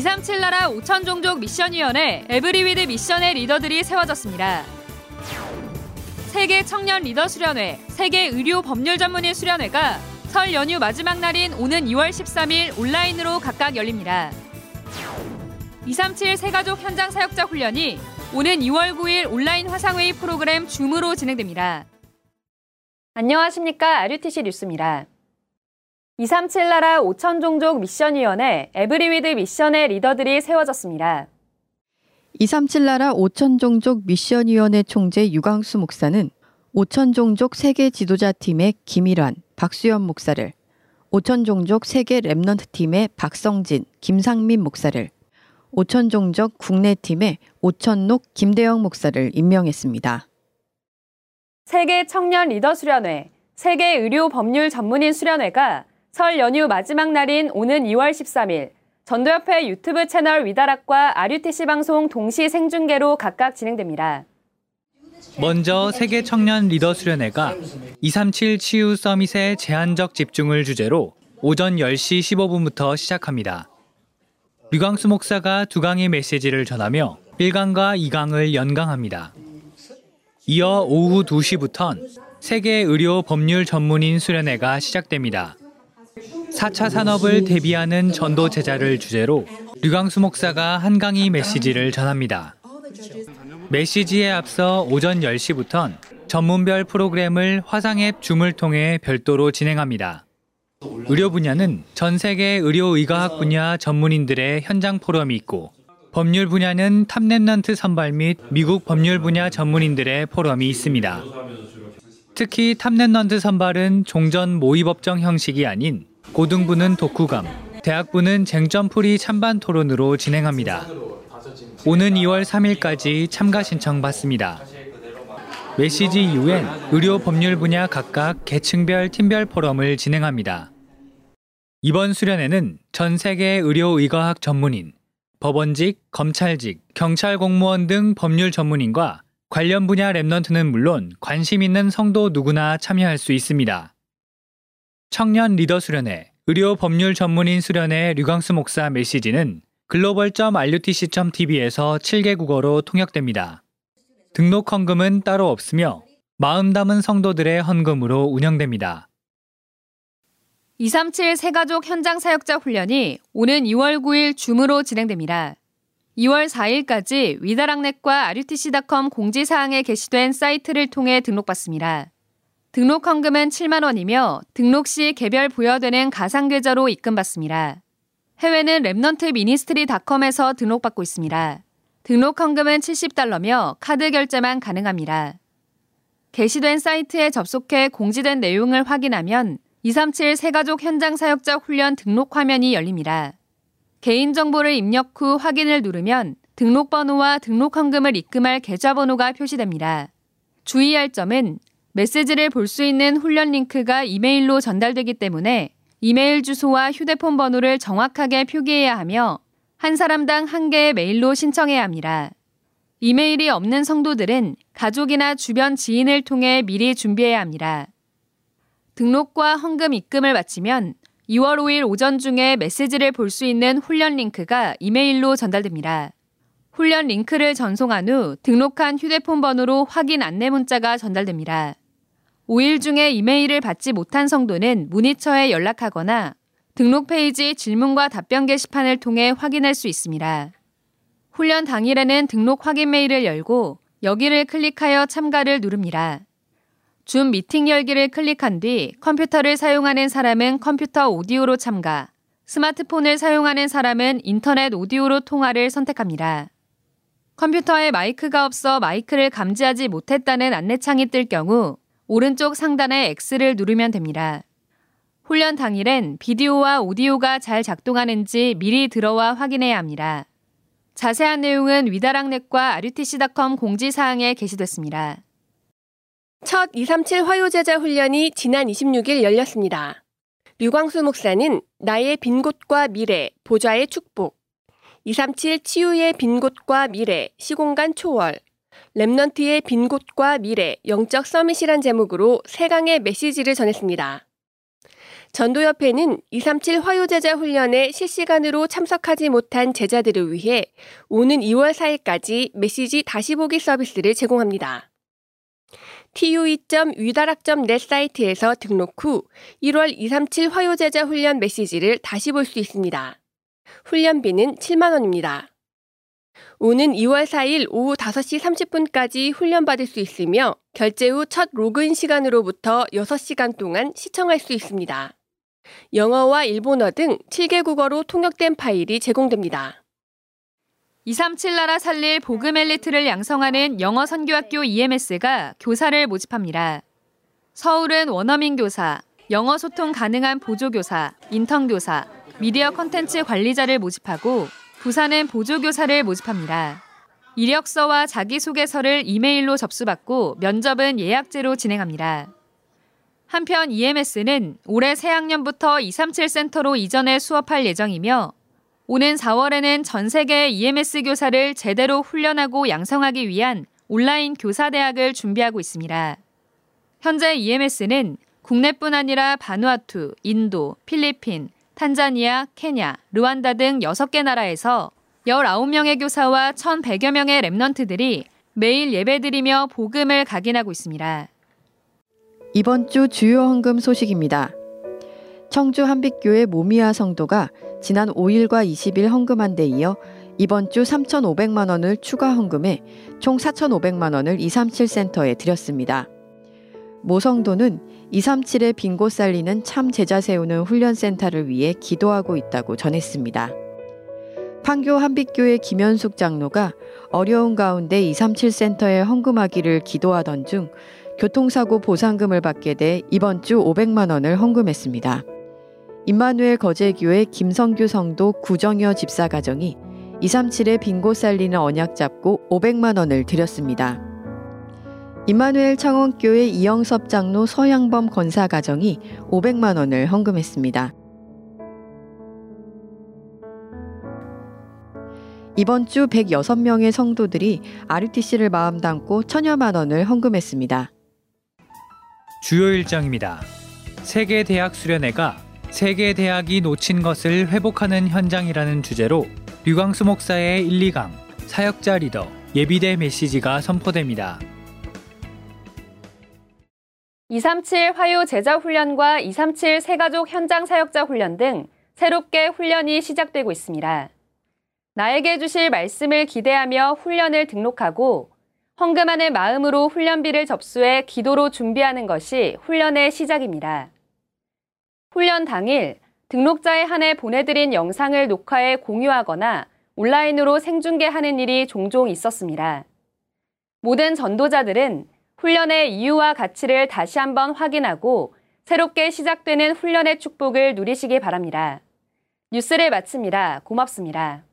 237 나라 5천 종족 미션위원회 Every With Mission의 리더들이 세워졌습니다. 세계 청년 리더 수련회, 세계 의료 법률 전문의 수련회가 설 연휴 마지막 날인 오는 2월 13일 온라인으로 각각 열립니다. 237 세가족 현장 사역자 훈련이 오는 2월 9일 온라인 화상회의 프로그램 Zoom으로 진행됩니다. 안녕하십니까. RUTC 뉴스입니다. 237 나라 5천 종족 미션위원회 Every With Mission의 리더들이 세워졌습니다. 237 나라 5천 종족 미션위원회 총재 유광수 목사는 5천 종족 세계 지도자 팀의 김일환, 박수현 목사를, 5천 종족 세계 Remnant 팀의 박성진, 김상민 목사를, 5천 종족 국내 팀의 오천록 김대영 목사를 임명했습니다. 세계 청년 리더 수련회, 세계 의료 법률 전문인 수련회가 설 연휴 마지막 날인 오는 2월 13일 전도협회 유튜브 채널 위다락과 RUTC 방송 동시 생중계로 각각 진행됩니다. 먼저 세계 청년 리더 수련회가 237 치유 서밋의 제한적 집중을 주제로 오전 10시 15분부터 시작합니다. 류광수 목사가 두 강의 메시지를 전하며 1강과 2강을 연강합니다. 이어 오후 2시부턴 세계 의료 법률 전문인 수련회가 시작됩니다. 4차 산업을 대비하는 전도 제자를 주제로 류광수 목사가 한 강의 메시지를 전합니다. 메시지에 앞서 오전 10시부턴 전문별 프로그램을 화상 앱 줌을 통해 별도로 진행합니다. 의료 분야는 전 세계 의료 의과학 분야 전문인들의 현장 포럼이 있고 법률 분야는 Top Remnant 선발 및 미국 법률 분야 전문인들의 포럼이 있습니다. 특히 Top Remnant 선발은 종전 모의법정 형식이 아닌 고등부는 독후감, 대학부는 쟁점풀이 찬반 토론으로 진행합니다. 오는 2월 3일까지 참가 신청 받습니다. 메시지 이후엔 의료 법률 분야 각각 계층별 팀별 포럼을 진행합니다. 이번 수련회는 전 세계 의료 의과학 전문인, 법원직, 검찰직, 경찰 공무원 등 법률 전문인과 관련 분야 랩넌트는 물론 관심 있는 성도 누구나 참여할 수 있습니다. 청년 리더 수련회, 의료 법률 전문인 수련회 류광수 목사 메시지는 글로벌.rutc.tv에서 7개 국어로 통역됩니다. 등록 헌금은 따로 없으며 마음 담은 성도들의 헌금으로 운영됩니다. 237 세가족 현장 사역자 훈련이 오는 2월 9일 Zoom으로 진행됩니다. 2월 4일까지 위다락넷과 RUTC.com 공지사항에 게시된 사이트를 통해 등록받습니다. 등록 헌금은 7만 원이며 등록 시 개별 부여되는 가상 계좌로 입금받습니다. 해외는 Remnant Ministry닷컴에서 등록받고 있습니다. 등록 헌금은 70달러며 카드 결제만 가능합니다. 게시된 사이트에 접속해 공지된 내용을 확인하면 237 세가족 현장 사역자 훈련 등록 화면이 열립니다. 개인정보를 입력 후 확인을 누르면 등록번호와 등록 헌금을 입금할 계좌번호가 표시됩니다. 주의할 점은 메시지를 볼 수 있는 훈련 링크가 이메일로 전달되기 때문에 이메일 주소와 휴대폰 번호를 정확하게 표기해야 하며 한 사람당 한 개의 메일로 신청해야 합니다. 이메일이 없는 성도들은 가족이나 주변 지인을 통해 미리 준비해야 합니다. 등록과 헌금 입금을 마치면 2월 5일 오전 중에 메시지를 볼 수 있는 훈련 링크가 이메일로 전달됩니다. 훈련 링크를 전송한 후 등록한 휴대폰 번호로 확인 안내 문자가 전달됩니다. 5일 중에 이메일을 받지 못한 성도는 문의처에 연락하거나 등록 페이지 질문과 답변 게시판을 통해 확인할 수 있습니다. 훈련 당일에는 등록 확인 메일을 열고 여기를 클릭하여 참가를 누릅니다. 줌 미팅 열기를 클릭한 뒤 컴퓨터를 사용하는 사람은 컴퓨터 오디오로 참가, 스마트폰을 사용하는 사람은 인터넷 오디오로 통화를 선택합니다. 컴퓨터에 마이크가 없어 마이크를 감지하지 못했다는 안내창이 뜰 경우 오른쪽 상단에 X를 누르면 됩니다. 훈련 당일엔 비디오와 오디오가 잘 작동하는지 미리 들어와 확인해야 합니다. 자세한 내용은 위다락넷과 RUTC.com 공지사항에 게시됐습니다. 첫 237 화요제자 훈련이 지난 26일 열렸습니다. 류광수 목사는 나의 빈 곳과 미래, 보좌의 축복, 237 치유의 빈 곳과 미래, 시공간 초월, Remnant의 빈 곳과 미래, 영적 summit이란 제목으로 세강의 메시지를 전했습니다. 전도협회는 237 화요제자 훈련에 실시간으로 참석하지 못한 제자들을 위해 오는 2월 4일까지 메시지 다시 보기 서비스를 제공합니다. tue.위다락.net 사이트에서 등록 후 1월 237 화요제자 훈련 메시지를 다시 볼 수 있습니다. 훈련비는 7만 원입니다. 오는 2월 4일 오후 5시 30분까지 훈련받을 수 있으며 결제 후 첫 로그인 시간으로부터 6시간 동안 시청할 수 있습니다. 영어와 일본어 등 7개 국어로 통역된 파일이 제공됩니다. 237 나라 살릴 복음 엘리트를 양성하는 영어 선교학교 EMS가 교사를 모집합니다. 서울은 원어민 교사, 영어 소통 가능한 보조교사, 인턴 교사, 미디어 컨텐츠 관리자를 모집하고 부산은 보조교사를 모집합니다. 이력서와 자기소개서를 이메일로 접수받고 면접은 예약제로 진행합니다. 한편 EMS는 올해 새학년부터 237 센터로 이전해 수업할 예정이며 오는 4월에는 전 세계 EMS 교사를 제대로 훈련하고 양성하기 위한 온라인 교사대학을 준비하고 있습니다. 현재 EMS는 국내뿐 아니라 바누아투, 인도, 필리핀, 탄자니아, 케냐, 르완다 등 6개 나라에서 19명의 교사와 1,100여 명의 랩넌트들이 매일 예배드리며 복음을 각인하고 있습니다. 이번 주 주요 헌금 소식입니다. 청주 한빛교회 모미아 성도가 지난 5일과 20일 헌금한 데 이어 이번 주 3,500만 원을 추가 헌금해 총 4,500만 원을 237 센터에 드렸습니다. 모 성도는 237의 빈곳 살리는 참 제자 세우는 훈련센터를 위해 기도하고 있다고 전했습니다. 판교 한빛교회 김현숙 장로가 어려운 가운데 237 센터에 헌금하기를 기도하던 중 교통사고 보상금을 받게 돼 이번 주 500만 원을 헌금했습니다. 임마누엘 거제교회 김성규 성도 구정여 집사 가정이 237의 빈곳 살리는 언약 잡고 500만 원을 드렸습니다. 임마누엘 창원교회 이영섭 장로 서양범 권사 가정이 500만 원을 헌금했습니다. 이번 주 106명의 성도들이 RUTC를 마음 담고 천여만 원을 헌금했습니다. 주요 일정입니다. 세계 대학 수련회가 세계 대학이 놓친 것을 회복하는 현장이라는 주제로 류광수 목사의 1, 2강, 사역자 리더, 예비대 메시지가 선포됩니다. 237 화요 제자 훈련과 237 세가족 현장 사역자 훈련 등 새롭게 훈련이 시작되고 있습니다. 나에게 주실 말씀을 기대하며 훈련을 등록하고 헌금하는 마음으로 훈련비를 접수해 기도로 준비하는 것이 훈련의 시작입니다. 훈련 당일 등록자에 한해 보내드린 영상을 녹화해 공유하거나 온라인으로 생중계하는 일이 종종 있었습니다. 모든 전도자들은 훈련의 이유와 가치를 다시 한번 확인하고 새롭게 시작되는 훈련의 축복을 누리시기 바랍니다. 뉴스를 마칩니다. 고맙습니다.